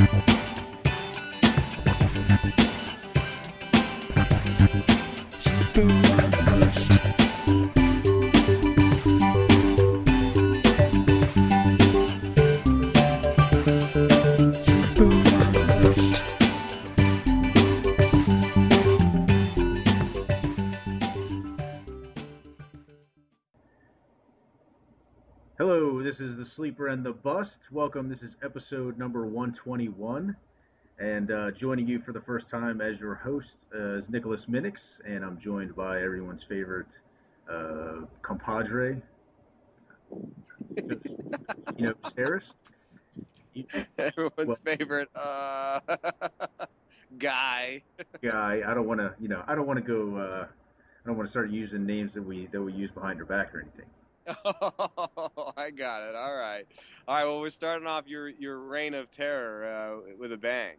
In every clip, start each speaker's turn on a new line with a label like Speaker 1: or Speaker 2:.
Speaker 1: Hello, Sleeper and the Bust. Welcome. This is episode number 121. And uh, joining you for the first time as your host uh, is Nicholas Minnix, and I'm joined by everyone's favorite uh, compadre, you know, Sarris.
Speaker 2: Everyone's
Speaker 1: Well-
Speaker 2: favorite uh, guy.
Speaker 1: Guy, I don't want to, you know, I don't want to go. Uh, I don't want to start using names that we that we use behind your back or anything.
Speaker 2: Oh, I got it. All right, all right. Well, we're starting off your your reign of terror uh, with a bang.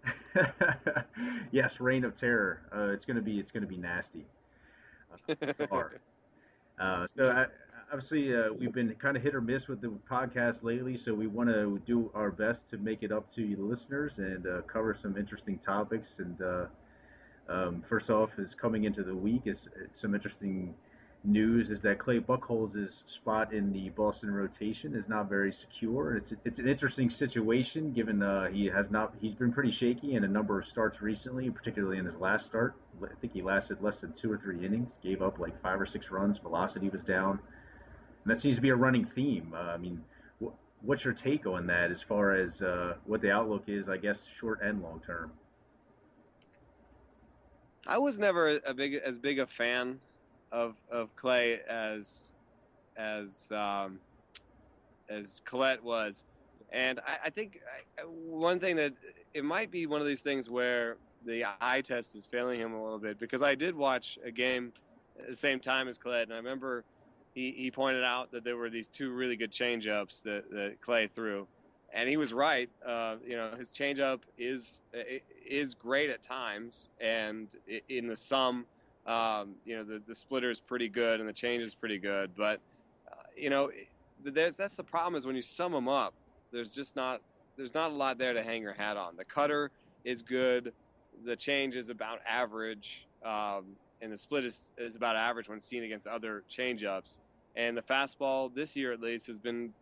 Speaker 1: yes, Reign of Terror. Uh, it's gonna be it's gonna be nasty. Uh, so I, obviously uh, we've been kind of hit or miss with the podcast lately, so we want to do our best to make it up to you, the listeners, and uh, cover some interesting topics. And uh, um, first off, is coming into the week is some interesting news is that Clay Buchholz's spot in the Boston rotation is not very secure. It's it's an interesting situation given uh, he has not he's been pretty shaky in a number of starts recently, particularly in his last start. I think he lasted less than two or three innings, gave up like five or six runs, velocity was down, and that seems to be a running theme. Uh, I mean, wh- what's your take on that as far as uh, what the outlook is? I guess short and long term.
Speaker 2: I was never a big as big a fan of of Clay as as um, as Colette was, and I, I think I, one thing that it might be one of these things where the eye test is failing him a little bit because I did watch a game at the same time as Colette, and I remember he, he pointed out that there were these two really good changeups that, that Clay threw, and he was right. Uh, you know, his changeup is is great at times, and in the sum, um, you know, the the splitter is pretty good and the change is pretty good. But uh, you know, that's the problem is when you sum them up, there's just not there's not a lot there to hang your hat on. The cutter is good, the change is about average, um, and the split is is about average when seen against other changeups. And the fastball this year at least has been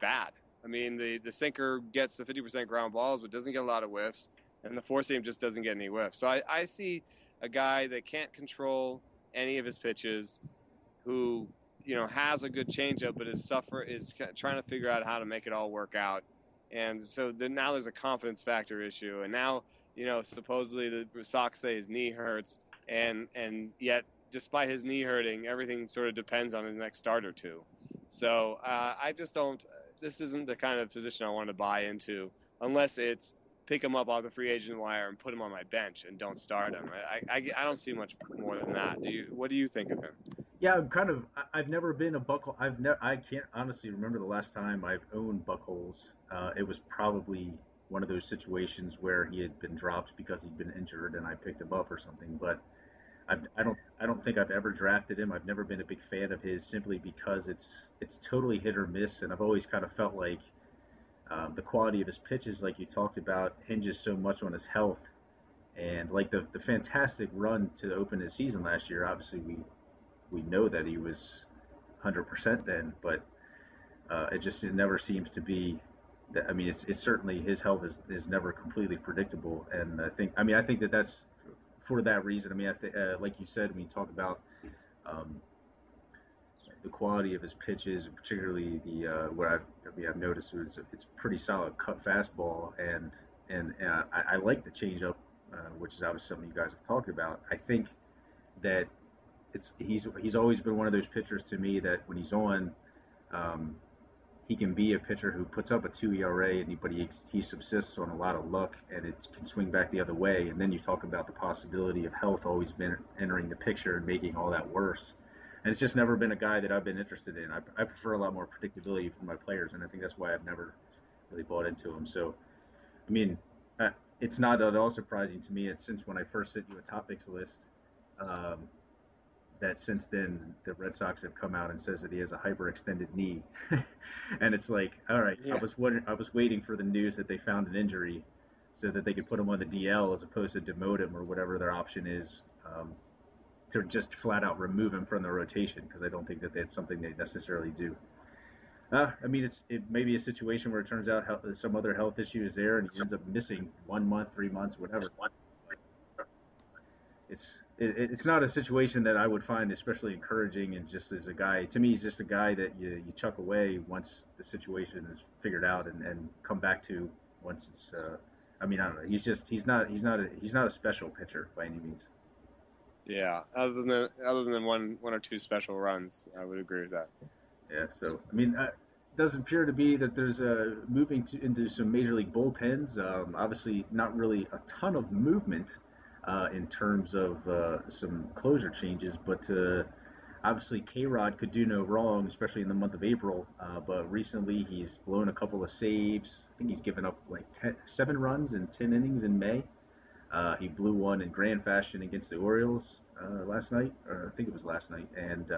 Speaker 2: bad. I mean, the, the sinker gets the 50% ground balls, but doesn't get a lot of whiffs, and the four seam just doesn't get any whiffs. So I, I see a guy that can't control any of his pitches, who you know has a good changeup, but is suffer is trying to figure out how to make it all work out. And so then now there's a confidence factor issue, and now you know supposedly the Sox say his knee hurts, and and yet despite his knee hurting, everything sort of depends on his next start or two. So uh, I just don't. This isn't the kind of position I want to buy into unless it's pick him up off the free agent wire and put him on my bench and don't start him. I, I, I don't see much more than that. Do you? What do you think of him?
Speaker 1: Yeah, I'm kind of. I've never been a buckle. I've never. I can't honestly remember the last time I've owned Buchholz. Uh, it was probably one of those situations where he had been dropped because he'd been injured, and I picked him up or something. But I've, I don't. I don't think I've ever drafted him. I've never been a big fan of his simply because it's it's totally hit or miss, and I've always kind of felt like um, the quality of his pitches, like you talked about, hinges so much on his health. And like the the fantastic run to open his season last year, obviously we we know that he was 100% then, but uh, it just it never seems to be. That, I mean, it's, it's certainly his health is, is never completely predictable, and I think I mean I think that that's for that reason. I mean, I think uh, like you said when you talk about um, the quality of his pitches, particularly the uh, what I've, I mean, I've noticed is it's pretty solid cut fastball, and and uh, I, I like the changeup, uh, which is obviously something you guys have talked about. I think that it's he's he's always been one of those pitchers to me that when he's on, um, he can be a pitcher who puts up a two ERA, and but he he subsists on a lot of luck, and it can swing back the other way. And then you talk about the possibility of health always been entering the picture and making all that worse. And it's just never been a guy that I've been interested in. I, I prefer a lot more predictability from my players, and I think that's why I've never really bought into him. So, I mean, uh, it's not at all surprising to me. It's since when I first sent you a topics list. Um, that since then the Red Sox have come out and says that he has a hyperextended knee, and it's like, all right, I was wondering, I was waiting for the news that they found an injury, so that they could put him on the DL as opposed to demote him or whatever their option is. Um, to just flat out remove him from the rotation because I don't think that that's something they necessarily do. Uh, I mean, it's it may be a situation where it turns out health, some other health issue is there, and he ends up missing one month, three months, whatever. It's it, it's not a situation that I would find especially encouraging, and just as a guy, to me, he's just a guy that you, you chuck away once the situation is figured out, and, and come back to once it's. Uh, I mean, I don't know. He's just he's not he's not a he's not a special pitcher by any means.
Speaker 2: Yeah, other than other than one one or two special runs, I would agree with that.
Speaker 1: Yeah, so I mean, uh, it doesn't appear to be that there's a moving to, into some major league bullpens. Um, obviously, not really a ton of movement uh, in terms of uh, some closer changes, but uh, obviously K Rod could do no wrong, especially in the month of April. Uh, but recently, he's blown a couple of saves. I think he's given up like ten, seven runs in ten innings in May. He blew one in grand fashion against the Orioles last night, or I think it was last night, and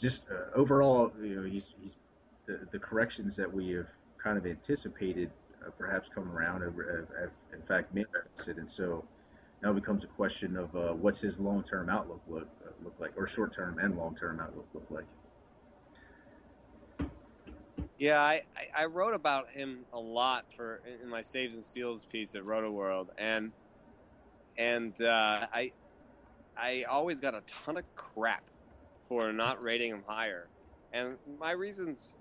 Speaker 1: just uh, overall, you know, he's, he's the, the corrections that we have kind of anticipated uh, perhaps coming around have, have, in fact manifested, and so now it becomes a question of uh, what's his long-term outlook look uh, look like, or short-term and long-term outlook look like.
Speaker 2: Yeah, I, I wrote about him a lot for in my saves and steals piece at Roto World, and and uh, I I always got a ton of crap for not rating him higher. And my reasons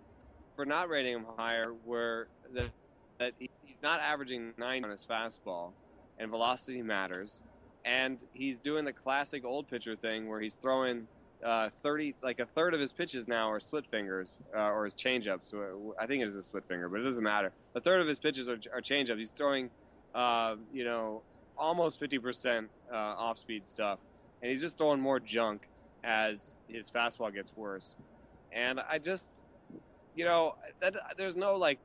Speaker 2: for not rating him higher were that, that he's not averaging nine on his fastball, and velocity matters. And he's doing the classic old pitcher thing where he's throwing uh, 30, like a third of his pitches now are split fingers uh, or his changeups. I think it is a split finger, but it doesn't matter. A third of his pitches are, are changeups. He's throwing, uh, you know, almost 50% uh, off speed stuff, and he's just throwing more junk as his fastball gets worse. And I just, you know, that, there's no like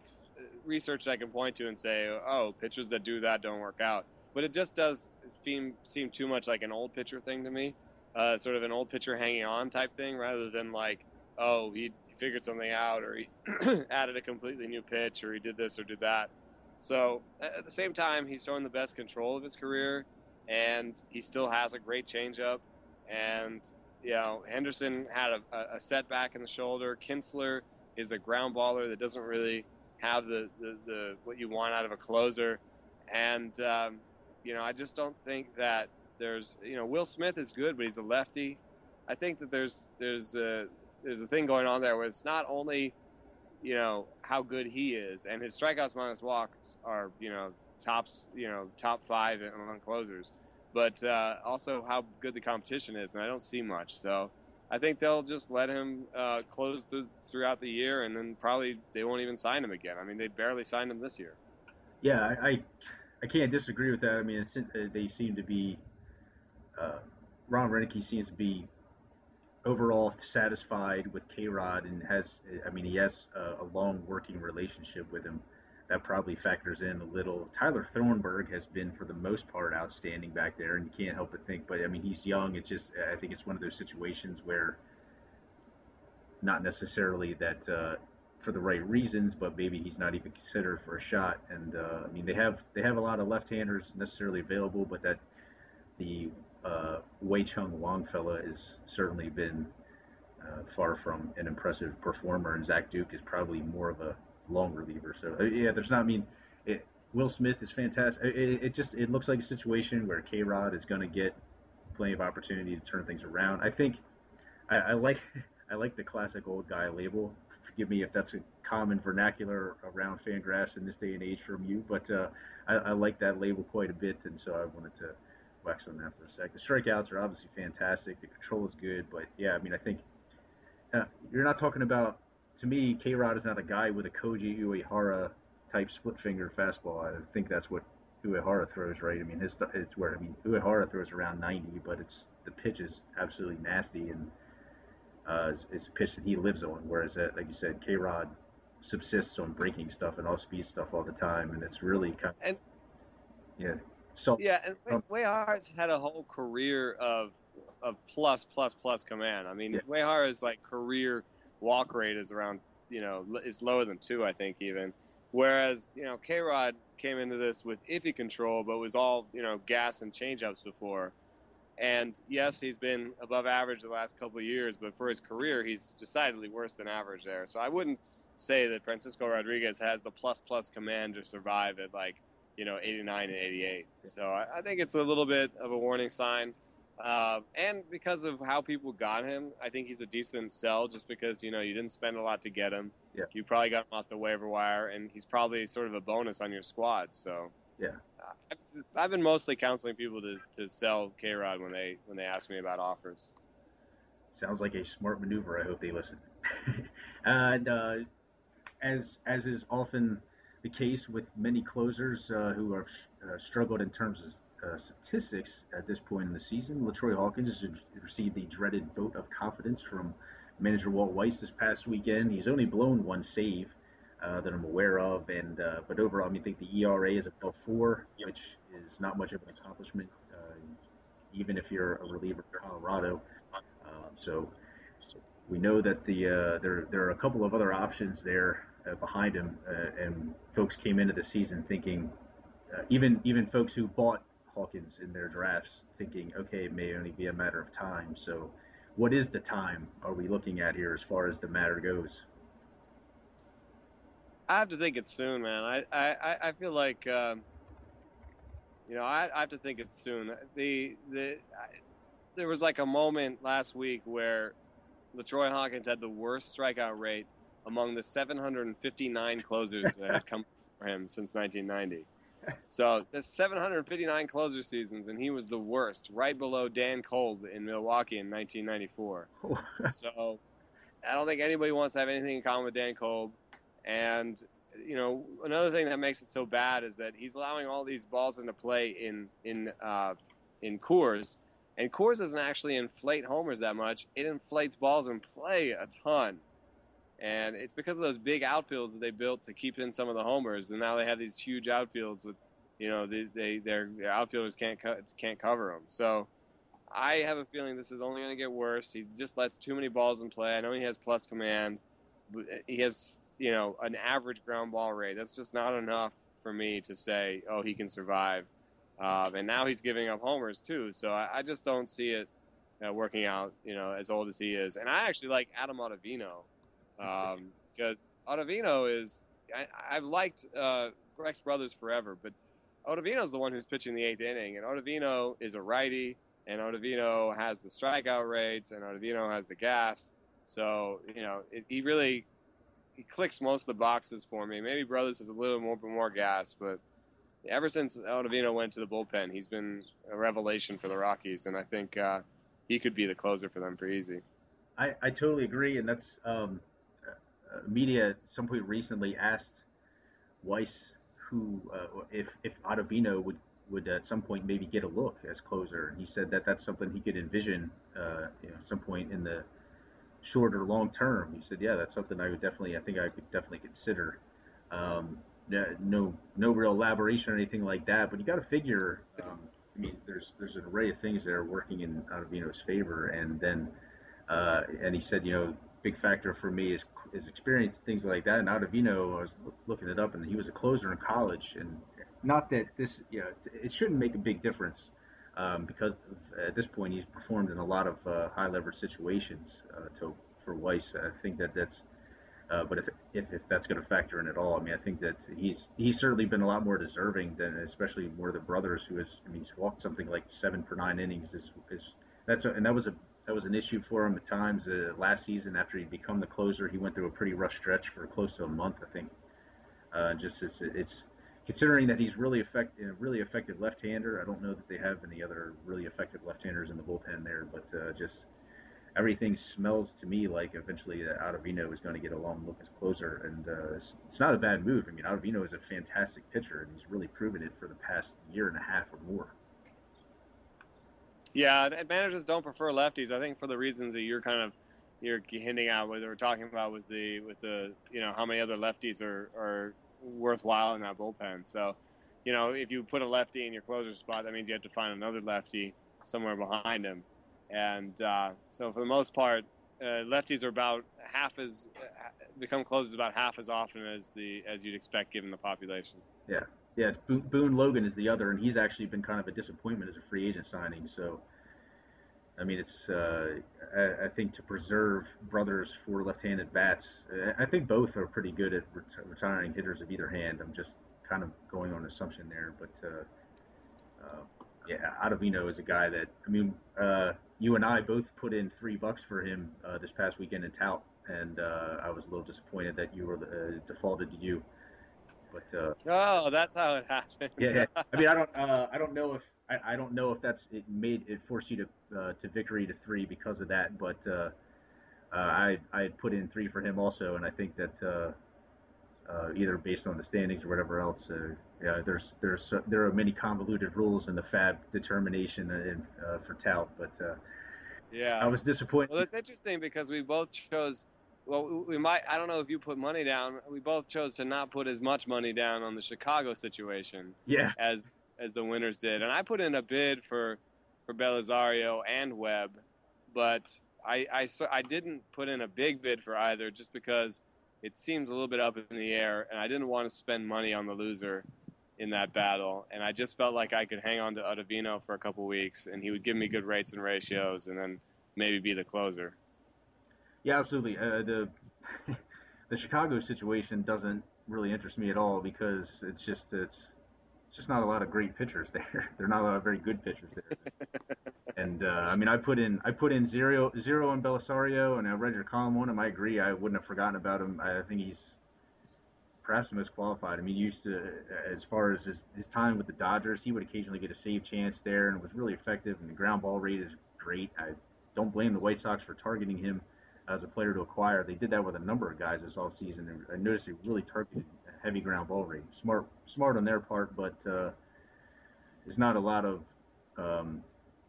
Speaker 2: research I can point to and say, oh, pitchers that do that don't work out. But it just does seem seem too much like an old pitcher thing to me, uh, sort of an old pitcher hanging on type thing, rather than like, oh, he, figured something out, or he added a completely new pitch, or he did this or did that. So at the same time, he's showing the best control of his career, and he still has a great changeup, and you know, Henderson had a, a setback in the shoulder. Kintzler is a ground baller that doesn't really have the, the, the what you want out of a closer. And, um, you know, I just don't think that there's, you know, Will Smith is good, but he's a lefty. I think that there's, there's a, there's a thing going on there where it's not only, you know, how good he is and his strikeouts minus walks are, you know, tops, you know, top five among closers but uh, also how good the competition is, and I don't see much. So I think they'll just let him uh, close the, throughout the year, and then probably they won't even sign him again. I mean, they barely signed him this year.
Speaker 1: Yeah, I I can't disagree with that. I mean, they seem to be uh, Ron Roenicke seems to be overall satisfied with K Rod and has I mean he has a, a long working relationship with him that probably factors in a little. Tyler Thornburg has been, for the most part, outstanding back there, and you can't help but think. But I mean, he's young. It's just, I think it's one of those situations where, not necessarily that uh, for the right reasons, but maybe he's not even considered for a shot. And uh, I mean, they have they have a lot of left-handers necessarily available, but that the Wei Chung Wang fella has certainly been uh, far from an impressive performer, and Zach Duke is probably more of a long reliever. So uh, yeah, there's not. I mean, it, Will Smith is fantastic. It, it, just it looks like a situation where K Rod is going to get plenty of opportunity to turn things around. I think I, I like I like the classic old guy label. Forgive me if that's a common vernacular around Fangraphs in this day and age from you, but uh, I, I like that label quite a bit, and so I wanted to wax on that for a sec. The strikeouts are obviously fantastic. The control is good, but yeah, I mean, I think uh, you're not talking about to me, K Rod is not a guy with a Koji Uehara type split finger fastball. I think that's what Uehara throws, right? I mean, his it's where I mean Uehara throws around 90, but it's the pitch is absolutely nasty and uh, it's, a pitch that he lives on. Whereas, that, like you said, K Rod subsists on breaking stuff and off speed stuff all the time, and it's really kind of
Speaker 2: and,
Speaker 1: yeah. So
Speaker 2: yeah, and um, Uehara's had a whole career of of plus plus plus command. I mean, yeah. Uehara's like career walk rate is around you know is lower than two, I think even. Whereas you know K Rod came into this with iffy control, but was all you know gas and changeups before. And yes, he's been above average the last couple of years, but for his career, he's decidedly worse than average there. So I wouldn't say that Francisco Rodriguez has the plus plus command to survive at like you know 89 and 88. So I, I think it's a little bit of a warning sign. Uh, and because of how people got him, I think he's a decent sell just because, you know, you didn't spend a lot to get him.
Speaker 1: Yeah.
Speaker 2: You probably got him off the waiver wire, and he's probably sort of a bonus on your squad. So,
Speaker 1: yeah.
Speaker 2: Uh, I've, I've, been mostly counseling people to, to sell K Rod when they, when they ask me about offers.
Speaker 1: Sounds like a smart maneuver. I hope they listen. and uh, as, as is often the case with many closers uh, who have uh, struggled in terms of uh, statistics at this point in the season. LaTroy Hawkins has received the dreaded vote of confidence from manager Walt Weiss this past weekend. He's only blown one save uh, that I'm aware of, and uh, but overall, I mean, I think the ERA is above four, which is not much of an accomplishment, uh, even if you're a reliever in Colorado. Um, so we know that the there there are a couple of other options there uh, behind him, and folks came into the season thinking. even even folks who bought Hawkins in their drafts, thinking, okay, it may only be a matter of time. So, what is the time are we looking at here as far as the matter goes?
Speaker 2: I have to think it's soon, man. I I, I feel like um, you know I, I have to think it's soon. The the I, there was like a moment last week where LaTroy Hawkins had the worst strikeout rate among the 759 closers that had come for him since 1990 so there's 759 closer seasons, and he was the worst, right below Dan Kolb in Milwaukee in 1994. so I don't think anybody wants to have anything in common with Dan Kolb. And you know, another thing that makes it so bad is that he's allowing all these balls into play in in uh, in Coors, and Coors doesn't actually inflate homers that much. It inflates balls in play a ton. And it's because of those big outfields that they built to keep in some of the homers, and now they have these huge outfields with, you know, they, they their, their outfielders can't co- can't cover them. So I have a feeling this is only going to get worse. He just lets too many balls in play. I know he has plus command. He has, you know, an average ground ball rate. That's just not enough for me to say, oh, he can survive. Um, and now he's giving up homers too. So I, I just don't see it uh, working out. You know, as old as he is. And I actually like Adam Ottavino because um, Ottavino is I, have liked uh, Rex Brothers forever, but Ottavino is the one who's pitching the eighth inning, and Ottavino is a righty, and Ottavino has the strikeout rates, and Ottavino has the gas. So you know, it, he really he clicks most of the boxes for me. Maybe Brothers is a little more more gas, but ever since Ottavino went to the bullpen, he's been a revelation for the Rockies, and I think uh, he could be the closer for them for easy.
Speaker 1: I, I totally agree, and that's um, media at some point recently asked Weiss who uh, if if Ottavino would would at some point maybe get a look as closer, and he said that that's something he could envision uh, you know, some point in the short or long term. He said, yeah, that's something I would definitely, I think I could definitely consider. Um, no, no real elaboration or anything like that, but you got to figure. Um, I mean, there's there's an array of things that are working in Ottavino's favor, and then, uh, and he said, you know, big factor for me is his experience, things like that. And Ottavino, I was looking it up, and he was a closer in college. And not that this, you know, it shouldn't make a big difference um, because at this point he's performed in a lot of uh, high leverage situations. Uh, to for Weiss, I think that that's. Uh, but if, if, if that's going to factor in at all, I mean, I think that he's he's certainly been a lot more deserving than especially more of the brothers who has. I mean, he's walked something like seven per nine innings. Is is that's a, and that was a that was an issue for him at times. Uh, last season, after he become the closer, he went through a pretty rough stretch for close to a month, I think. Uh, just it's, it's considering that he's really effect, a really effective left-hander. I don't know that they have any other really effective left-handers in the bullpen there, but uh, just everything smells to me like eventually uh, Ottavino is going to get a long look as closer, and uh, it's, it's, not a bad move. I mean, Ottavino is a fantastic pitcher, and he's really proven it for the past year and a half or more.
Speaker 2: Yeah, managers don't prefer lefties. I think for the reasons that you're kind of you're hinting at, what we're talking about with the with the you know how many other lefties are are worthwhile in that bullpen. So, you know, if you put a lefty in your closer spot, that means you have to find another lefty somewhere behind him. And uh, so, for the most part, uh, lefties are about half as become closers about half as often as the as you'd expect given the population.
Speaker 1: Yeah, yeah. Boone Logan is the other, and he's actually been kind of a disappointment as a free agent signing. So, I mean, it's uh, I, I, think to preserve brothers for left-handed bats, I think both are pretty good at ret- retiring hitters of either hand. I'm just kind of going on assumption there, but. Uh, uh, yeah, Ottavino is a guy that I mean, uh, you and I both put in three bucks for him uh, this past weekend in tout, and uh, I was a little disappointed that you were defaulted to you. But uh,
Speaker 2: oh, that's how it happened.
Speaker 1: yeah, I mean, I don't, uh, I don't know if I, I, don't know if that's it made it forced you to uh, to victory to three because of that, but uh, uh, I I had put in three for him also, and I think that uh, uh, either based on the standings or whatever else. Uh, yeah, there's there's uh, there are many convoluted rules in the FAB determination in, uh, for tout, but uh,
Speaker 2: yeah,
Speaker 1: I was disappointed.
Speaker 2: Well, it's interesting because we both chose. Well, we might. I don't know if you put money down. We both chose to not put as much money down on the Chicago situation.
Speaker 1: Yeah.
Speaker 2: As as the winners did, and I put in a bid for for Belisario and Webb, but I, I I didn't put in a big bid for either, just because it seems a little bit up in the air, and I didn't want to spend money on the loser in that battle. And I just felt like I could hang on to Ottavino for a couple weeks, and he would give me good rates and ratios, and then maybe be the closer.
Speaker 1: Yeah, absolutely. Uh, the the Chicago situation doesn't really interest me at all because it's just it's just not a lot of great pitchers there. They're not a lot of very good pitchers there. and uh, I mean, I put in I put in zero zero on Belisario, and I read your column on him. I agree. I wouldn't have forgotten about him. I think he's perhaps the most qualified. I mean, used to as far as his, his time with the Dodgers, he would occasionally get a save chance there, and was really effective. And the ground ball rate is great. I don't blame the White Sox for targeting him as a player to acquire. They did that with a number of guys this offseason, and I noticed they really targeted heavy ground ball rate. Smart, smart on their part, but uh, there's not a lot of um,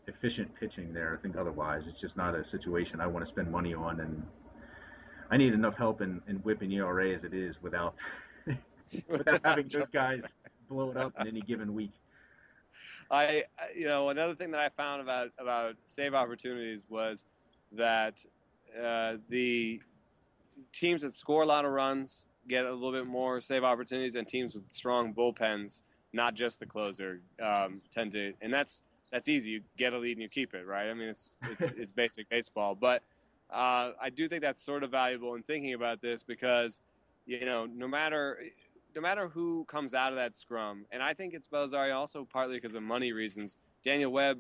Speaker 1: efficient pitching there. I think otherwise, it's just not a situation I want to spend money on, and I need enough help in, in whipping ERA as it is without without having those guys blow it up in any given week.
Speaker 2: I, you know, another thing that I found about about save opportunities was that uh, the teams that score a lot of runs get a little bit more save opportunities, and teams with strong bullpens, not just the closer, um, tend to. And that's that's easy. You get a lead and you keep it, right? I mean, it's it's it's basic baseball, but uh, I do think that's sort of valuable in thinking about this because you know no matter no matter who comes out of that scrum, and I think it's Belisario also partly because of money reasons. Daniel Webb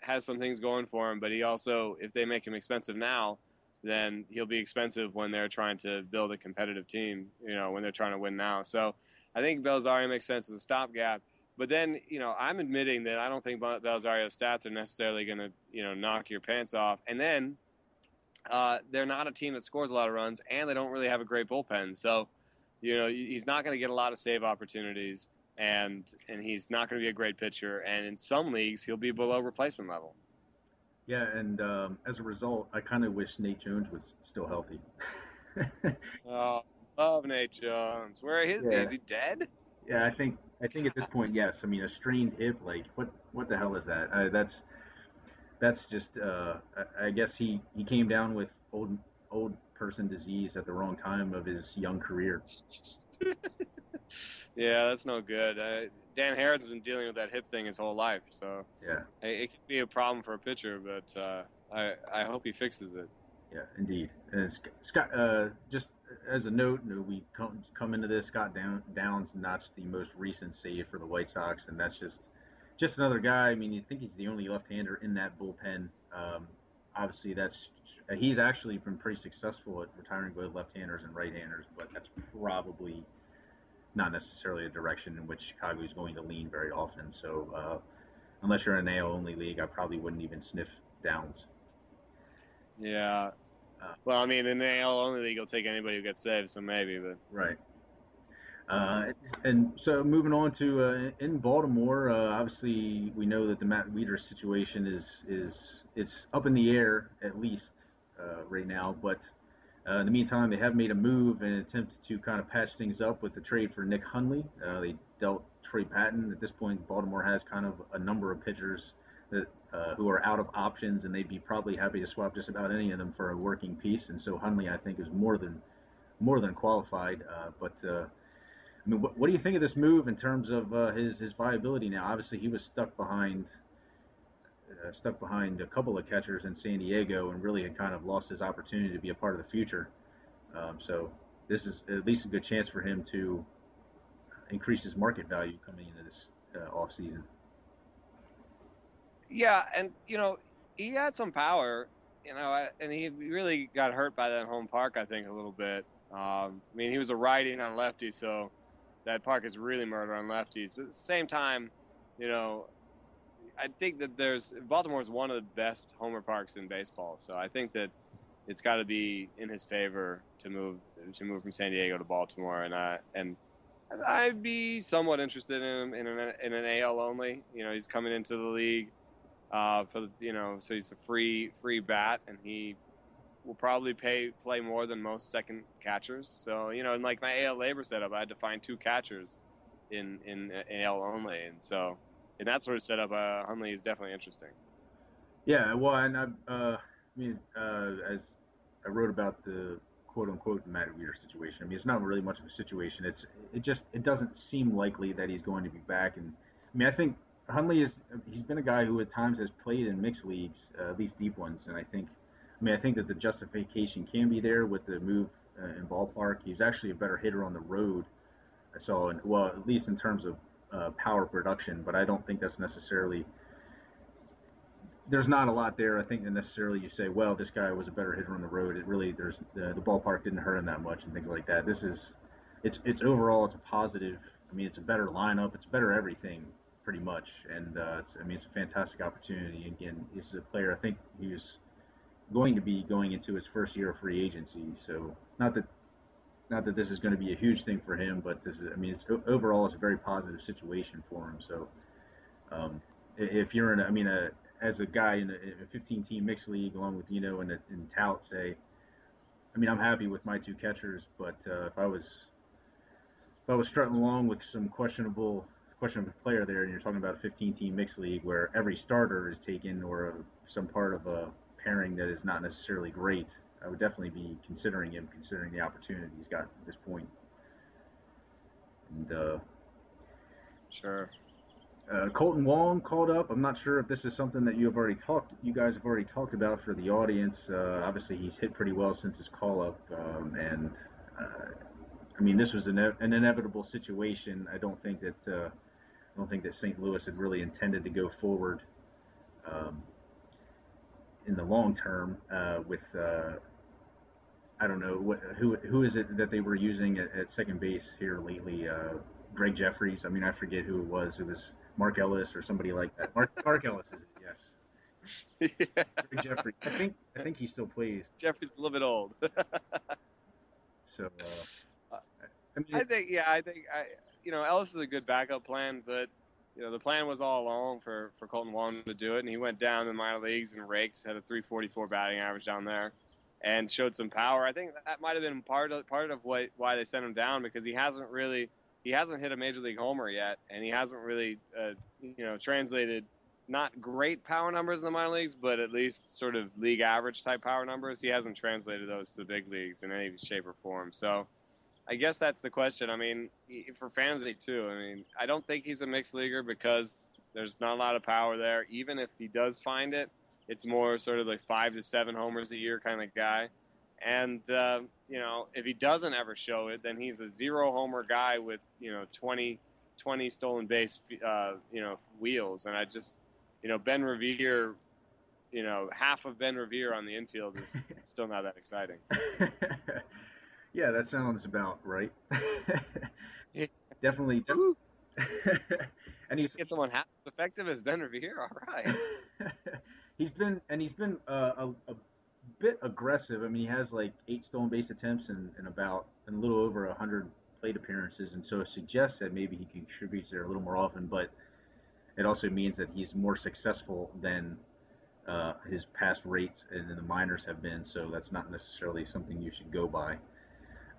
Speaker 2: has some things going for him, but he also, if they make him expensive now, then he'll be expensive when they're trying to build a competitive team, you know, when they're trying to win now. So I think Belisario makes sense as a stopgap. But then, you know, I'm admitting that I don't think Belisario's stats are necessarily going to, you know, knock your pants off. And then uh, they're not a team that scores a lot of runs, and they don't really have a great bullpen. So, you know, he's not going to get a lot of save opportunities, and and he's not going to be a great pitcher. And in some leagues, he'll be below replacement level.
Speaker 1: Yeah, and um, as a result, I kind of wish Nate Jones was still healthy.
Speaker 2: oh, love Nate Jones. Where is yeah. he? Is he dead?
Speaker 1: Yeah, I think I think at this point, yes. I mean, a strained hip, like what what the hell is that? Uh, that's that's just uh, I, I guess he he came down with old old person disease at the wrong time of his young career.
Speaker 2: yeah, that's no good. Uh, Dan Harrod's been dealing with that hip thing his whole life, so
Speaker 1: yeah,
Speaker 2: it, could be a problem for a pitcher, but uh, I I hope he fixes it.
Speaker 1: Yeah, indeed. And Scott, uh, just as a note, we come come into this. Scott Down, Downs notched the most recent save for the White Sox, and that's just just another guy. I mean, you think he's the only left-hander in that bullpen. Um, obviously, that's he's actually been pretty successful at retiring both left-handers and right-handers, but that's probably not necessarily a direction in which Chicago is going to lean very often. So uh, unless you're in an AL only league, I probably wouldn't even sniff Downs.
Speaker 2: Yeah. Uh, well, I mean, in the AL only league, you'll take anybody who gets saved, so maybe, but
Speaker 1: right. Uh, and so moving on to uh, in Baltimore, uh, obviously we know that the Matt Wieters situation is is it's up in the air at least uh, right now, but uh, in the meantime, they have made a move in an attempt to kind of patch things up with the trade for Nick Hundley. Uh, they dealt Troy Patton. At this point, Baltimore has kind of a number of pitchers that uh, who are out of options, and they'd be probably happy to swap just about any of them for a working piece. And so Hundley, I think, is more than more than qualified. Uh, but uh, I mean, what, what, do you think of this move in terms of uh, his his viability now? Obviously, he was stuck behind uh, stuck behind a couple of catchers in San Diego, and really had kind of lost his opportunity to be a part of the future. Um, so this is at least a good chance for him to increase his market value coming into this uh, off season.
Speaker 2: Yeah, and you know he had some power, you know, and he really got hurt by that home park. I think a little bit. Um, I mean, he was a righty on lefty, so that park is really murder on lefties. But at the same time, you know, I think that there's Baltimore is one of the best homer parks in baseball. So I think that it's got to be in his favor to move to move from San Diego to Baltimore, and I and I'd be somewhat interested in him in an, in an AL only. You know, he's coming into the league uh, for the you know, so he's a free free bat, and he will probably pay play more than most second catchers. So you know, in like my AL LABR setup, I had to find two catchers in in, in AL only, and so in that sort of setup, uh, Hundley is definitely interesting.
Speaker 1: Yeah, well, and I, uh, I mean, uh, as I wrote about the quote unquote Matt Wieters situation. I mean, it's not really much of a situation. It's it just it doesn't seem likely that he's going to be back. And I mean, I think Hundley is he's been a guy who at times has played in mixed leagues, uh, at least deep ones, and I think I mean I think that the justification can be there with the move uh, in ballpark. He's actually a better hitter on the road. I saw, in, well, at least in terms of uh, power production, but I don't think that's necessarily. There's not a lot there. I think that necessarily you say, well, this guy was a better hitter on the road. It really there's the, the ballpark didn't hurt him that much and things like that. This is, it's it's overall it's a positive. I mean, it's a better lineup. It's better everything pretty much. And uh, I mean, it's a fantastic opportunity. Again, he's a player. I think he was going to be going into his first year of free agency. So not that not that this is going to be a huge thing for him, but this is, I mean, it's overall it's a very positive situation for him. So um, if you're in, a, I mean, a, as a guy in a, a 15 team mixed league along with Dino and, and Tout, say, I mean, I'm happy with my two catchers, but uh, if I was if I was strutting along with some questionable questionable player there, and you're talking about a 15-team mixed league where every starter is taken or some part of a pairing that is not necessarily great, I would definitely be considering him, considering the opportunity he's got at this point. And uh,
Speaker 2: sure.
Speaker 1: Uh, Kolten Wong called up. I'm not sure if this is something that you have already talked, you guys have already talked about for the audience. Uh, obviously, he's hit pretty well since his call up, um, and uh, I mean, this was an, an, inevitable situation. I don't think that uh, I don't think that St. Louis had really intended to go forward um, in the long term uh, with. Uh, I don't know what, who who is it that they were using at, at second base here lately. Uh, Gregg Jefferies. I mean, I forget who it was. It was Mark Ellis or somebody like that. Mark, Mark Ellis is it? Yes. yeah. Gregg Jefferies. I think I think he still plays.
Speaker 2: Jefferies a little bit old.
Speaker 1: so.
Speaker 2: Uh, I, mean, I think yeah. I think I you know, Ellis is a good backup plan, but you know, the plan was all along for for Kolten Wong to do it, and he went down in the minor leagues and rakes, had a 344 batting average down there, and showed some power. I think that might have been part of part of what why they sent him down because he hasn't really he hasn't hit a major league homer yet, and he hasn't really uh, you know translated not great power numbers in the minor leagues, but at least sort of league average type power numbers. He hasn't translated those to the big leagues in any shape or form. So I guess that's the question. I mean, for fantasy too. I mean, I don't think he's a mixed leaguer because there's not a lot of power there. Even if he does find it, it's more sort of like five to seven homers a year kind of guy. And uh, you know, if he doesn't ever show it, then he's a zero homer guy with you know 20, 20 stolen base, uh, you know, wheels. And I just, you know, Ben Revere, you know, half of Ben Revere on the infield is still not that exciting.
Speaker 1: Yeah, that sounds about right. definitely.
Speaker 2: and he's get someone half as effective as Ben Revere. All right.
Speaker 1: he's been and he's been uh, a, a bit aggressive. I mean, he has like eight stolen base attempts and, and about and a little over hundred plate appearances, and so it suggests that maybe he contributes there a little more often. But it also means that he's more successful than uh, his past rates in the minors have been. So that's not necessarily something you should go by.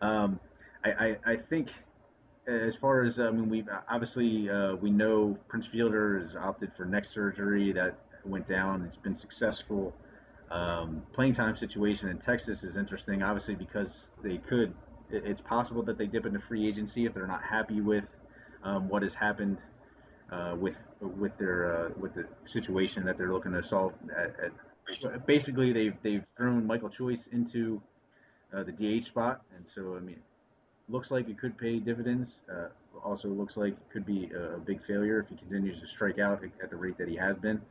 Speaker 1: Um, I, I, I, think as far as I mean, we obviously uh, we know Prince Fielder has opted for neck surgery. That went down. It's been successful. Um, playing time situation in Texas is interesting, obviously because they could. It's possible that they dip into free agency if they're not happy with um, what has happened uh, with with their uh, with the situation that they're looking to solve. At, at, basically, they've they've thrown Michael Choice into uh, the DH spot, and so I mean, looks like it could pay dividends. Uh, also, looks like it could be a big failure if he continues to strike out at the rate that he has been.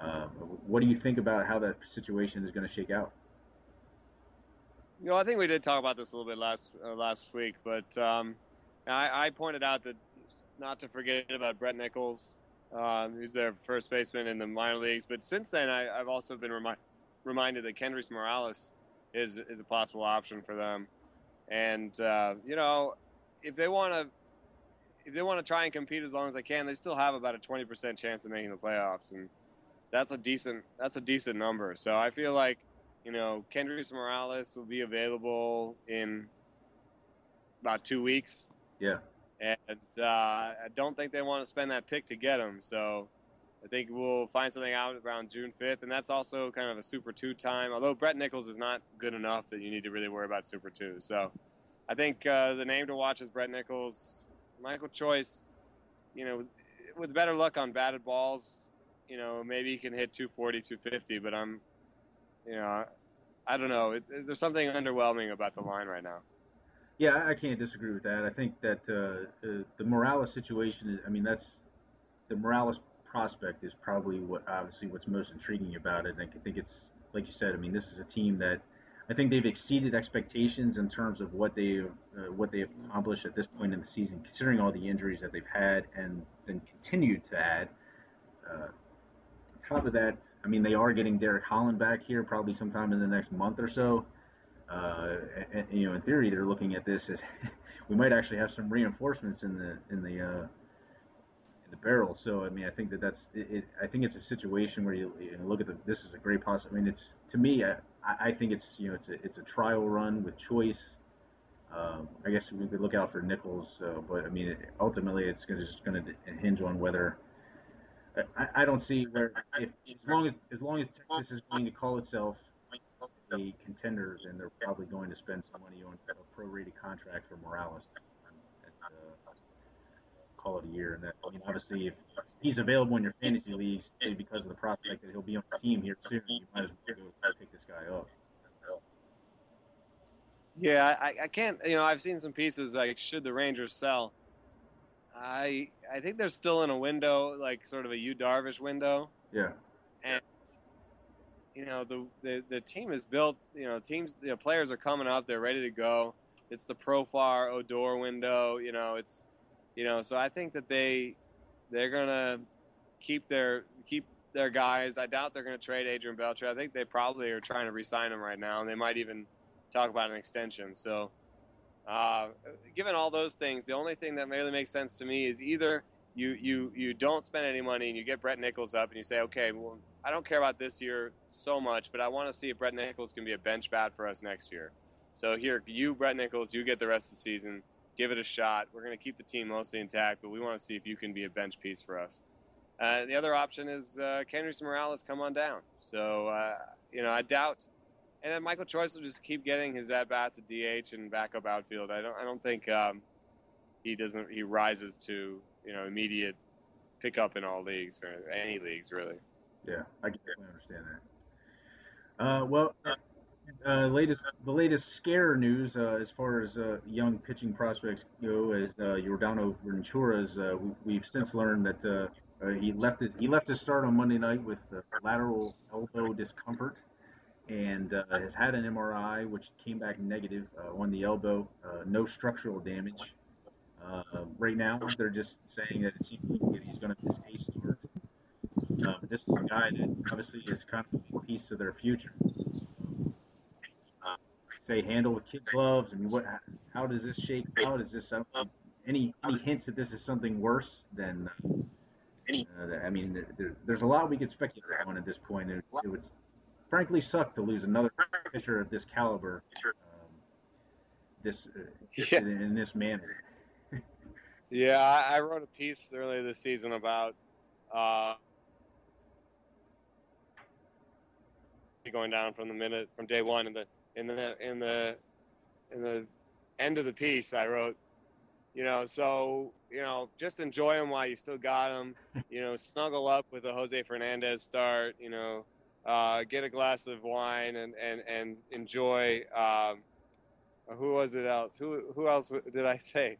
Speaker 1: Uh, what do you think about how that situation is going to shake out?
Speaker 2: You know, I think we did talk about this a little bit last uh, last week, but um, I, I, pointed out that not to forget about Brett Nichols, um, who's their first baseman in the minor leagues. But since then, I, have also been remi- reminded that Kendrys Morales is is a possible option for them. And uh, you know, if they want to, if they want to try and compete as long as they can, they still have about a twenty percent chance of making the playoffs, and that's a decent that's a decent number. So I feel like you know Kendrys Morales will be available in about two weeks.
Speaker 1: Yeah.
Speaker 2: And uh, I don't think they want to spend that pick to get him. So I think we'll find something out around June 5th. And that's also kind of a Super 2 time, although Brett Nichols is not good enough that you need to really worry about Super 2. So I think uh, the name to watch is Brett Nichols. Michael Choice, you know, with better luck on batted balls, you know, maybe he can hit 240, 250, but I'm, you know, I don't know. It, it, there's something underwhelming about the line right now.
Speaker 1: Yeah, I can't disagree with that. I think that uh, uh, the Morales situation I mean, that's the Morales prospect is probably what obviously what's most intriguing about it. And I think it's like you said. I mean, this is a team that I think they've exceeded expectations in terms of what they uh, what they have accomplished at this point in the season, considering all the injuries that they've had and then continued to add. Uh, on top of that, I mean, they are getting Derek Holland back here probably sometime in the next month or so. Uh, and, you know, in theory, they're looking at this as we might actually have some reinforcements in the in the uh, the barrel. So I mean, I think that that's it, it, I think it's a situation where you, you look at the this is a great possibility. I mean, it's to me, I, I think it's you know it's a it's a trial run with choice. Um, I guess we could look out for Nichols, but I mean, it, ultimately, it's gonna, just going to hinge on whether. I, I don't see where if as long as as long as Texas is going to call itself a contender, then they're probably going to spend some money on a prorated contract for Morales and, uh, call it a year. And that, I mean, obviously, if he's available in your fantasy leagues because of the prospect that he'll be on the team here soon, you might as well pick this guy up.
Speaker 2: Yeah, I, I can't. You know, I've seen some pieces like should the Rangers sell. I I think they're still in a window, like sort of a Yu Darvish window.
Speaker 1: Yeah.
Speaker 2: And you know the, the the team is built. You know, teams, you know, players are coming up. They're ready to go. It's the Profar Odor window. You know, it's you know. So I think that they they're gonna keep their keep their guys. I doubt they're gonna trade Adrian Beltre. I think they probably are trying to re-sign him right now, and they might even talk about an extension. So. Uh, given all those things, the only thing that really makes sense to me is either you you you don't spend any money and you get Brett Nichols up and you say, okay, well, I don't care about this year so much, but I want to see if Brett Nichols can be a bench bat for us next year. So here, you, Brett Nichols, you get the rest of the season. Give it a shot. We're going to keep the team mostly intact, but we want to see if you can be a bench piece for us. Uh, the other option is uh, Kendrys Morales come on down. So uh, you know, I doubt. And then Michael Choice will just keep getting his at bats at DH and backup outfield. I don't. I don't think um, he doesn't. He rises to you know immediate pickup in all leagues or any leagues really.
Speaker 1: Yeah, I can understand that. Uh, well, uh, latest the latest scare news uh, as far as uh, young pitching prospects go is uh, Yordano Ventura's. Uh, we, have since learned that uh, he left his he left his start on Monday night with lateral elbow discomfort, and has had an MRI which came back negative on the elbow. no structural damage. right now, they're just saying that it seems like he's going to miss a start. This is a guy that obviously is kind of a piece of their future. Uh, say handle with kid gloves. I mean, what? How does this shake out? Is this something, any any hints that this is something worse than? Uh, any? Uh, I mean, there, there's a lot we could speculate on at this point. It, it would frankly suck to lose another pitcher of this caliber, um, this uh, yeah. in, in this manner.
Speaker 2: yeah, I wrote a piece earlier this season about uh, going down from the minute from day one. In the in the in the in the end of the piece, I wrote, you know, so you know, just enjoy them while you still got them. You know, snuggle up with a Jose Fernandez start. You know, uh, get a glass of wine and and and enjoy. Um, who was it else? Who who else did I say?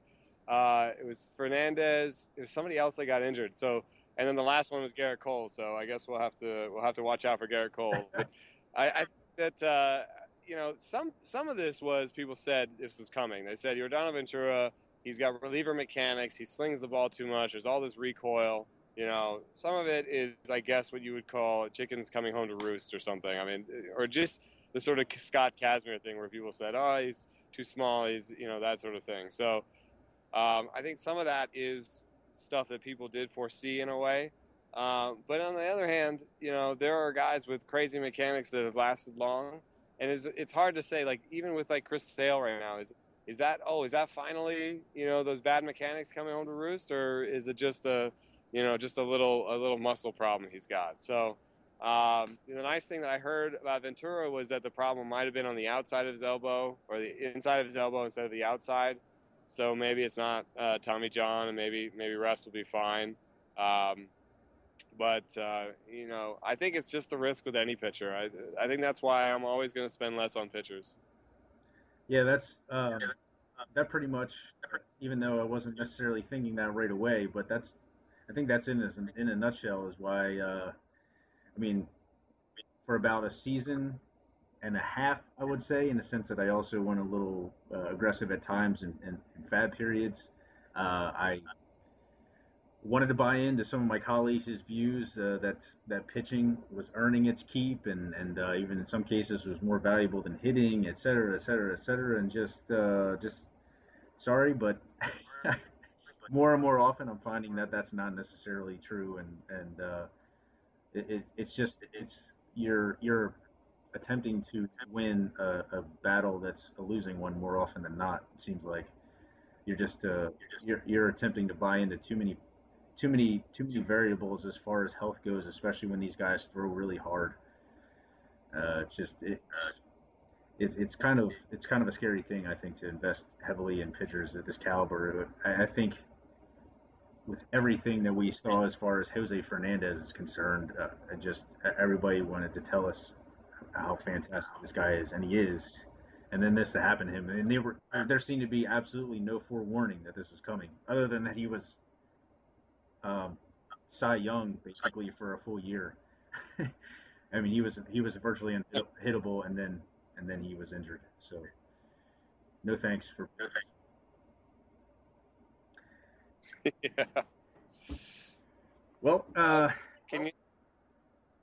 Speaker 2: Uh, it was Fernandez. It was somebody else that got injured. So, and then the last one was Gerrit Cole. So I guess we'll have to we'll have to watch out for Gerrit Cole. I, I think that uh, you know some some of this was people said this was coming. They said Yordano Ventura. He's got reliever mechanics. He slings the ball too much. There's all this recoil. You know, some of it is, I guess, what you would call chickens coming home to roost or something. I mean, or just the sort of Scott Kazmir thing where people said, "Oh, he's too small," he's you know that sort of thing. So um, I think some of that is stuff that people did foresee in a way. Um, but on the other hand, you know, there are guys with crazy mechanics that have lasted long, and it's it's hard to say. Like even with like Chris Sale right now, is is that oh is that finally you know those bad mechanics coming home to roost, or is it just a you know just a little a little muscle problem he's got? So um, the nice thing that I heard about Ventura was that the problem might have been on the outside of his elbow or the inside of his elbow instead of the outside. So maybe it's not uh, Tommy John, and maybe maybe rest will be fine. Um, but uh, you know, I think it's just a risk with any pitcher. I I think that's why I'm always going to spend less on pitchers.
Speaker 1: Yeah, that's um, that pretty much. Even though I wasn't necessarily thinking that right away, but that's I think that's in in a nutshell is why. Uh, I mean, for about a season and a half, I would say, in the sense that I also went a little uh, aggressive at times in, in, in FAAB periods. Uh, I wanted to buy into some of my colleagues' views uh, that that pitching was earning its keep, and and uh, even in some cases was more valuable than hitting, et cetera, et cetera, et cetera. And just uh, just sorry, but more and more often I'm finding that that's not necessarily true, and and uh, it, it, it's just it's you're you're attempting to win a, a, battle that's a losing one more often than not. It seems like you're just uh, you're, you're attempting to buy into too many too many too many variables as far as health goes, especially when these guys throw really hard. Uh, it's just it's, it's it's kind of it's kind of a scary thing I think to invest heavily in pitchers at this caliber. I, I think with everything that we saw as far as Jose Fernandez is concerned, uh, just everybody wanted to tell us how fantastic this guy is, and he is. And then this happened to him, and they were there seemed to be absolutely no forewarning that this was coming, other than that he was um, Cy Young basically for a full year. I mean, he was he was virtually unhittable, and then and then he was injured. So, no thanks for.
Speaker 2: yeah.
Speaker 1: Well, uh,
Speaker 2: can you?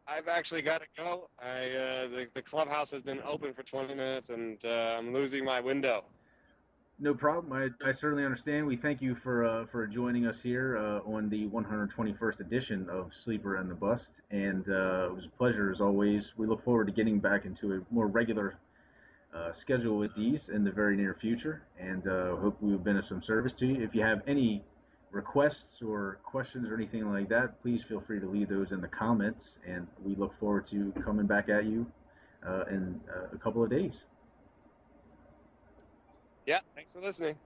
Speaker 2: I've actually got to go. I uh, the the clubhouse has been open for 20 minutes, and uh, I'm losing my window.
Speaker 1: No problem. I, I certainly understand. We thank you for uh, for joining us here uh, on the 121st edition of Sleeper and the Bust, and uh, it was a pleasure as always. We look forward to getting back into a more regular uh, schedule with these in the very near future, and uh, hope we've been of some service to you. If you have any requests or questions or anything like that, please feel free to leave those in the comments, and we look forward to coming back at you uh, in a couple of days.
Speaker 2: Yeah, thanks for listening.